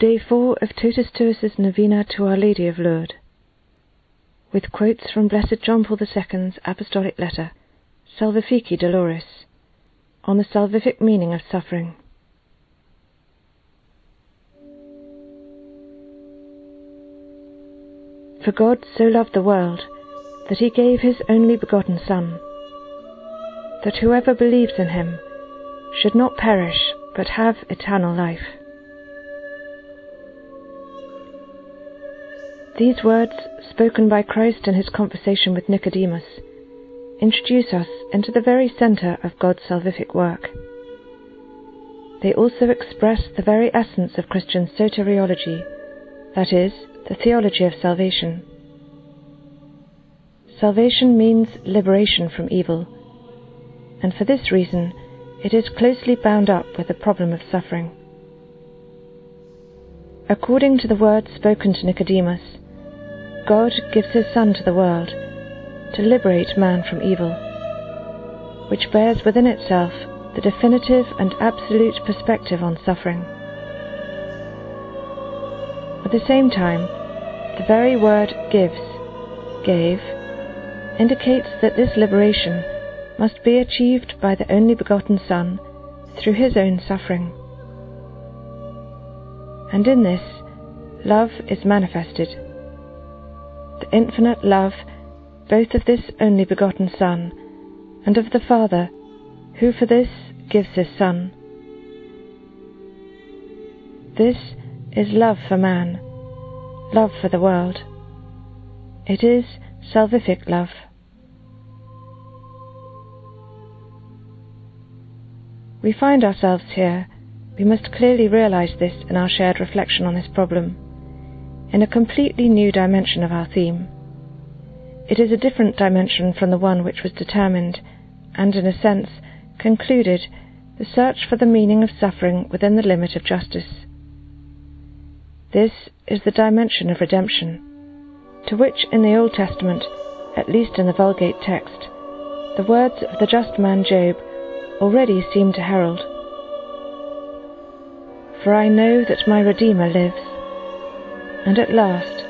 Day 4 of Totus Tuus's Novena to Our Lady of Lourdes, with quotes from Blessed John Paul II's Apostolic Letter, Salvifici Doloris, on the salvific meaning of suffering. For God so loved the world that he gave his only begotten Son, that whoever believes in him should not perish but have eternal life. These words, spoken by Christ in his conversation with Nicodemus, introduce us into the very centre of God's salvific work. They also express the very essence of Christian soteriology, that is, the theology of salvation. Salvation means liberation from evil, and for this reason it is closely bound up with the problem of suffering. According to the words spoken to Nicodemus, God gives his Son to the world to liberate man from evil, which bears within itself the definitive and absolute perspective on suffering. At the same time, the very word gives, gave, indicates that this liberation must be achieved by the only begotten Son through his own suffering. And in this, love is manifested the infinite love both of this only begotten Son and of the Father, who for this gives his Son. This is love for man, love for the world. It is salvific love. We find ourselves here, we must clearly realize this in our shared reflection on this problem in a completely new dimension of our theme. It is a different dimension from the one which was determined, and in a sense, concluded, the search for the meaning of suffering within the limit of justice. This is the dimension of redemption, to which in the Old Testament, at least in the Vulgate text, the words of the just man Job already seem to herald. For I know that my Redeemer lives and at last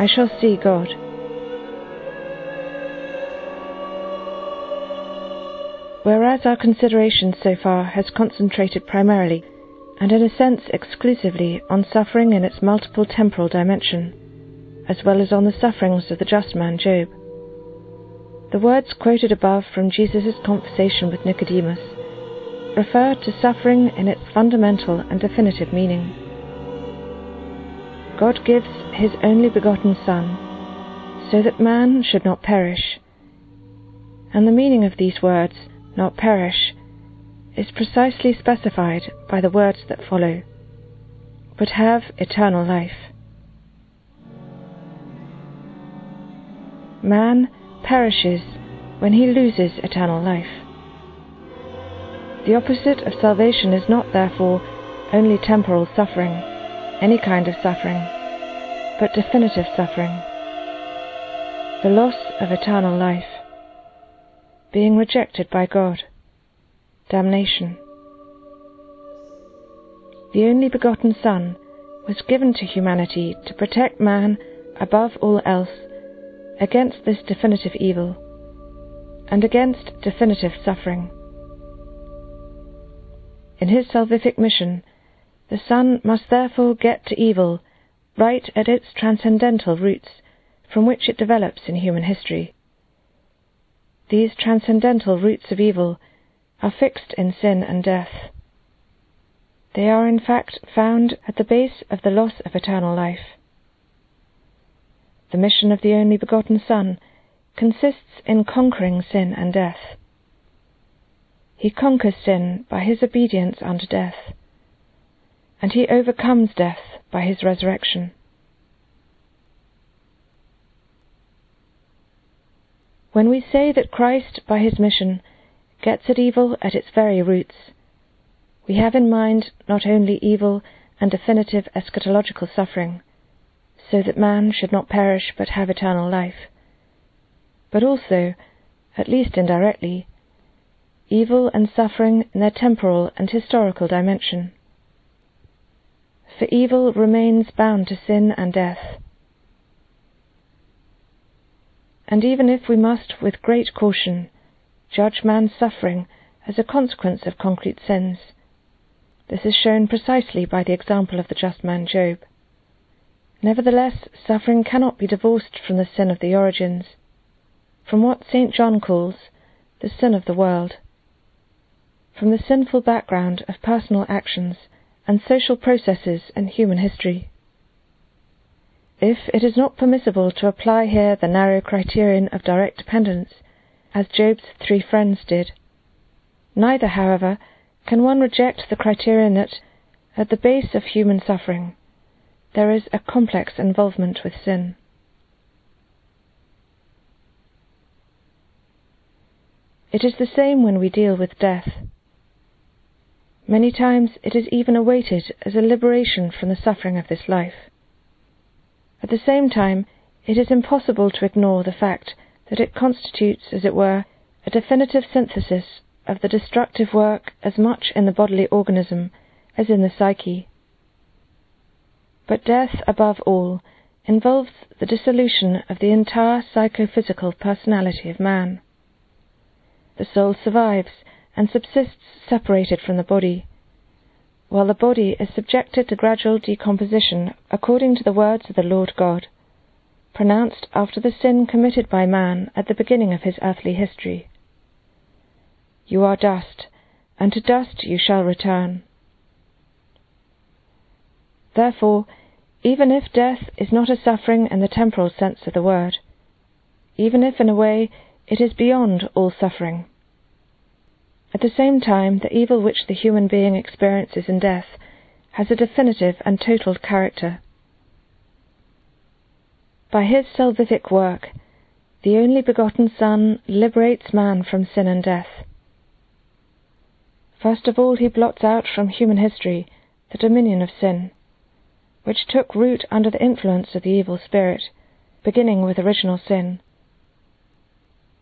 I shall see God. Whereas our consideration so far has concentrated primarily, and in a sense exclusively, on suffering in its multiple temporal dimension, as well as on the sufferings of the just man Job. The words quoted above from Jesus' conversation with Nicodemus refer to suffering in its fundamental and definitive meaning. God gives his only begotten Son, so that man should not perish. And the meaning of these words, not perish, is precisely specified by the words that follow, but have eternal life. Man perishes when he loses eternal life. The opposite of salvation is not, therefore, only temporal suffering any kind of suffering, but definitive suffering, the loss of eternal life, being rejected by God, damnation. The only begotten Son was given to humanity to protect man above all else against this definitive evil and against definitive suffering. In his salvific mission, the Son must therefore get to evil right at its transcendental roots from which it develops in human history. These transcendental roots of evil are fixed in sin and death. They are in fact found at the base of the loss of eternal life. The mission of the only begotten Son consists in conquering sin and death. He conquers sin by his obedience unto death and he overcomes death by his resurrection. When we say that Christ, by his mission, gets at evil at its very roots, we have in mind not only evil and definitive eschatological suffering, so that man should not perish but have eternal life, but also, at least indirectly, evil and suffering in their temporal and historical dimension. For evil remains bound to sin and death. And even if we must, with great caution, judge man's suffering as a consequence of concrete sins, this is shown precisely by the example of the just man Job. Nevertheless, suffering cannot be divorced from the sin of the origins, from what St. John calls the sin of the world, from the sinful background of personal actions and social processes in human history. If it is not permissible to apply here the narrow criterion of direct dependence, as Job's three friends did, neither, however, can one reject the criterion that, at the base of human suffering, there is a complex involvement with sin. It is the same when we deal with death. Many times it is even awaited as a liberation from the suffering of this life. At the same time, it is impossible to ignore the fact that it constitutes, as it were, a definitive synthesis of the destructive work as much in the bodily organism as in the psyche. But death, above all, involves the dissolution of the entire psychophysical personality of man. The soul survives and subsists separated from the body, while the body is subjected to gradual decomposition according to the words of the Lord God, pronounced after the sin committed by man at the beginning of his earthly history. You are dust, and to dust you shall return. Therefore, even if death is not a suffering in the temporal sense of the word, even if in a way it is beyond all suffering, at the same time the evil which the human being experiences in death has a definitive and total character. By his salvific work, the only begotten Son liberates man from sin and death. First of all, he blots out from human history the dominion of sin which took root under the influence of the evil spirit, beginning with original sin.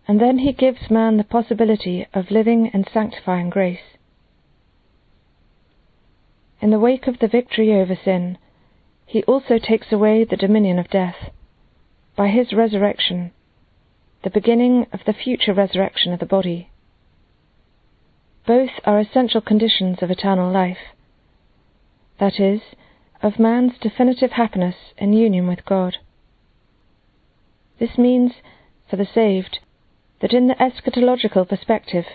And then he gives man the possibility of living and sanctifying grace. In the wake of the victory over sin, he also takes away the dominion of death by his resurrection, the beginning of the future resurrection of the body. Both are essential conditions of eternal life. That is, of man's definitive happiness in union with God. This means, for the saved, that in the eschatological perspective,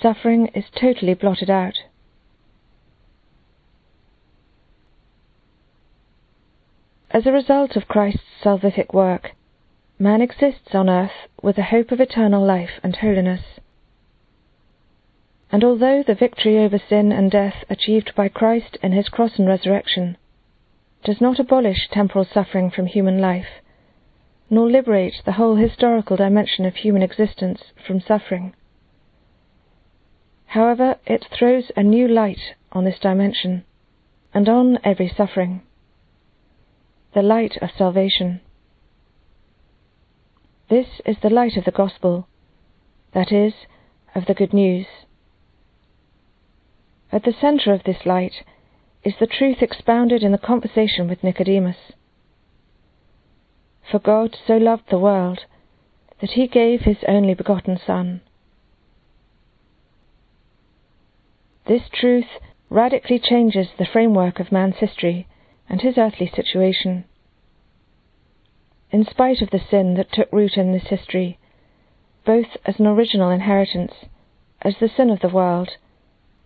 suffering is totally blotted out. As a result of Christ's salvific work, man exists on earth with the hope of eternal life and holiness. And although the victory over sin and death achieved by Christ in his cross and resurrection does not abolish temporal suffering from human life, nor liberate the whole historical dimension of human existence from suffering. However, it throws a new light on this dimension and on every suffering the light of salvation. This is the light of the gospel, that is, of the good news. At the center of this light is the truth expounded in the conversation with Nicodemus. For God so loved the world that he gave his only begotten Son. This truth radically changes the framework of man's history and his earthly situation. In spite of the sin that took root in this history, both as an original inheritance, as the sin of the world,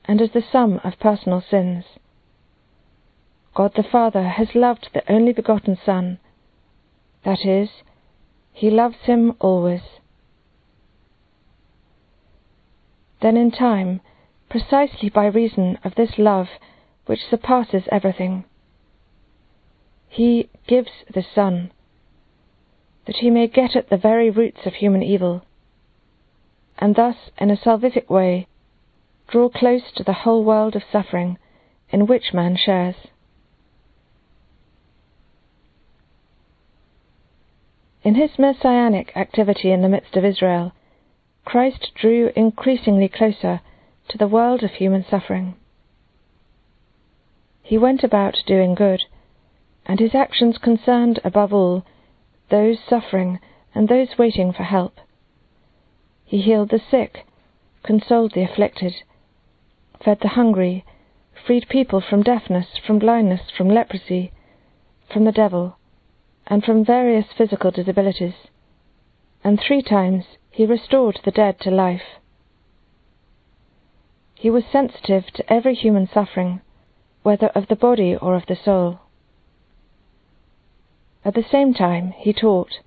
and as the sum of personal sins. God the Father has loved the only begotten Son, that is, he loves him always. Then in time, precisely by reason of this love which surpasses everything, he gives the Son, that he may get at the very roots of human evil, and thus, in a salvific way, draw close to the whole world of suffering in which man shares. In his messianic activity in the midst of Israel, Christ drew increasingly closer to the world of human suffering. He went about doing good, and his actions concerned above all those suffering and those waiting for help. He healed the sick, consoled the afflicted, fed the hungry, freed people from deafness, from blindness, from leprosy, from the devil, and from various physical disabilities, and three times he restored the dead to life. He was sensitive to every human suffering, whether of the body or of the soul. At the same time, he taught,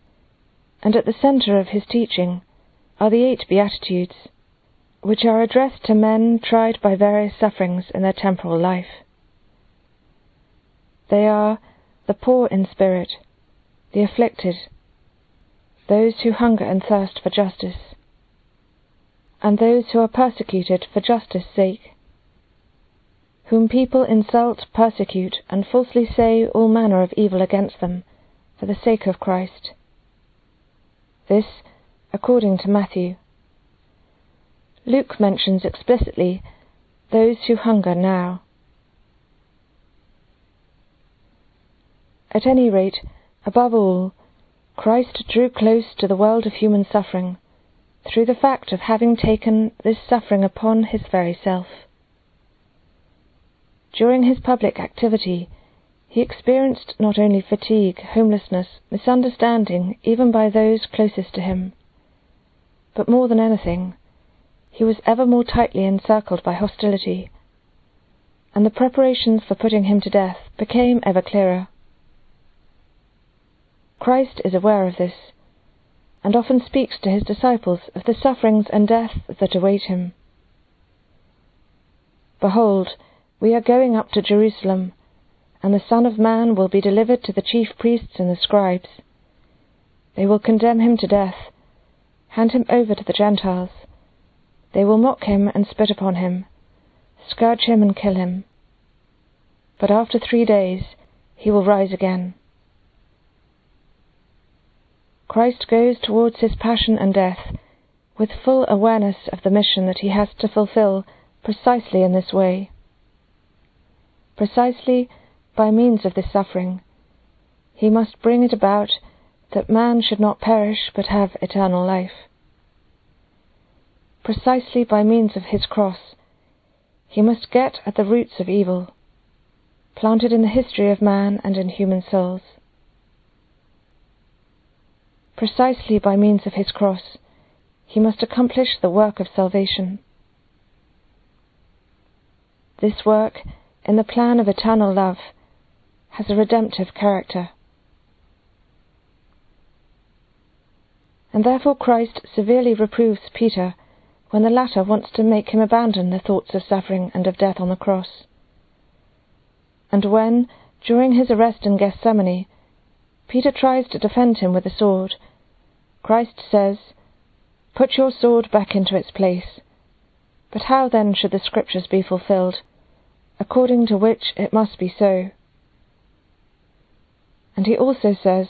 and at the center of his teaching are the eight Beatitudes, which are addressed to men tried by various sufferings in their temporal life. They are the poor in spirit, the afflicted, those who hunger and thirst for justice, and those who are persecuted for justice' sake, whom people insult, persecute, and falsely say all manner of evil against them for the sake of Christ. This according to Matthew. Luke mentions explicitly those who hunger now. At any rate, above all, Christ drew close to the world of human suffering through the fact of having taken this suffering upon his very self. During his public activity, he experienced not only fatigue, homelessness, misunderstanding even by those closest to him, but more than anything, he was ever more tightly encircled by hostility, and the preparations for putting him to death became ever clearer. Christ is aware of this and often speaks to his disciples of the sufferings and death that await him. Behold, we are going up to Jerusalem, and the Son of Man will be delivered to the chief priests and the scribes. They will condemn him to death, hand him over to the Gentiles. They will mock him and spit upon him, scourge him and kill him. But after three days he will rise again. Christ goes towards his passion and death with full awareness of the mission that he has to fulfill precisely in this way. Precisely by means of this suffering, he must bring it about that man should not perish but have eternal life. Precisely by means of his cross, he must get at the roots of evil, planted in the history of man and in human souls precisely by means of his cross, he must accomplish the work of salvation. This work, in the plan of eternal love, has a redemptive character. And therefore Christ severely reproves Peter when the latter wants to make him abandon the thoughts of suffering and of death on the cross. And when, during his arrest in Gethsemane, Peter tries to defend him with a sword Christ says, Put your sword back into its place. But how then should the Scriptures be fulfilled, according to which it must be so? And he also says,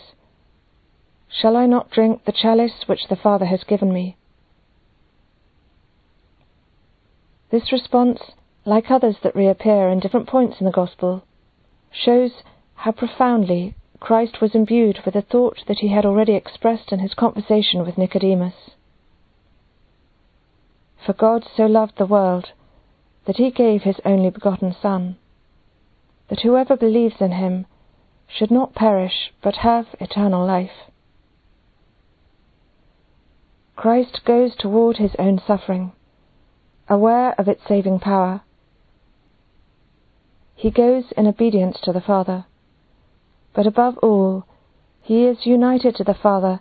Shall I not drink the chalice which the Father has given me? This response, like others that reappear in different points in the Gospel, shows how profoundly Christ was imbued with a thought that he had already expressed in his conversation with Nicodemus. For God so loved the world that he gave his only begotten Son, that whoever believes in him should not perish but have eternal life. Christ goes toward his own suffering, aware of its saving power. He goes in obedience to the Father but above all, he is united to the Father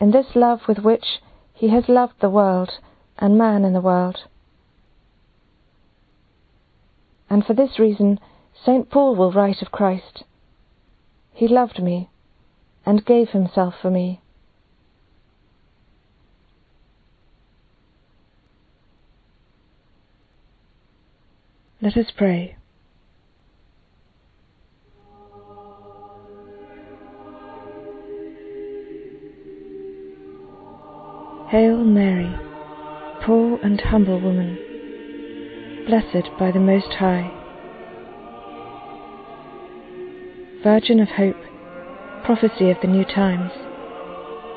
in this love with which he has loved the world and man in the world. And for this reason, St. Paul will write of Christ He loved me and gave himself for me. Let us pray. Humble woman, blessed by the Most High. Virgin of Hope, prophecy of the new times,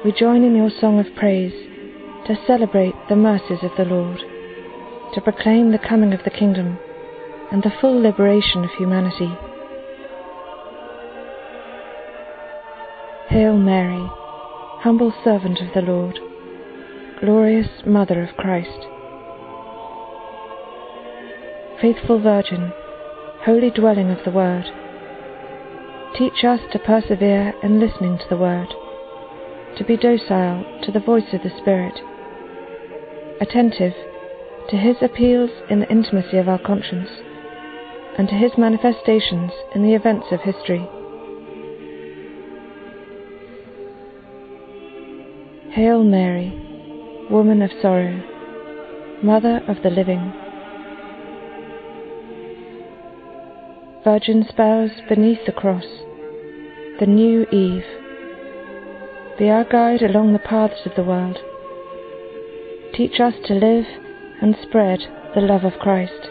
we join in your song of praise to celebrate the mercies of the Lord, to proclaim the coming of the kingdom and the full liberation of humanity. Hail Mary, humble servant of the Lord, glorious Mother of Christ. Faithful Virgin, holy dwelling of the Word, teach us to persevere in listening to the Word, to be docile to the voice of the Spirit, attentive to His appeals in the intimacy of our conscience, and to His manifestations in the events of history. Hail Mary, woman of sorrow, mother of the living. Virgin spouse beneath the cross, the new Eve, be our guide along the paths of the world. Teach us to live and spread the love of Christ.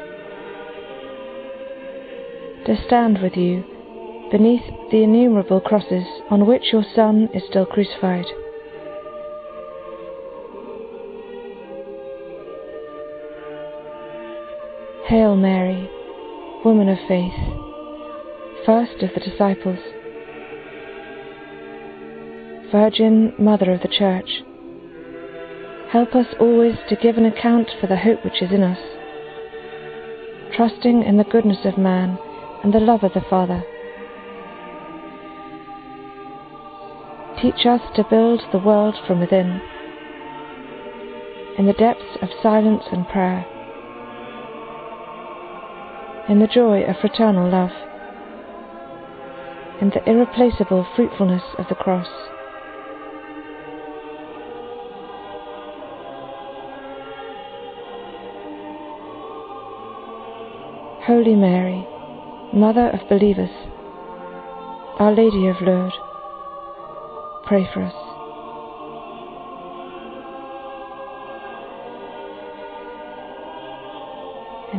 To stand with you beneath the innumerable crosses on which your Son is still crucified. Hail Mary, woman of faith, first of the disciples, Virgin Mother of the Church, help us always to give an account for the hope which is in us, trusting in the goodness of man and the love of the Father. Teach us to build the world from within, in the depths of silence and prayer in the joy of fraternal love, in the irreplaceable fruitfulness of the cross. Holy Mary, Mother of believers, Our Lady of Lourdes, pray for us.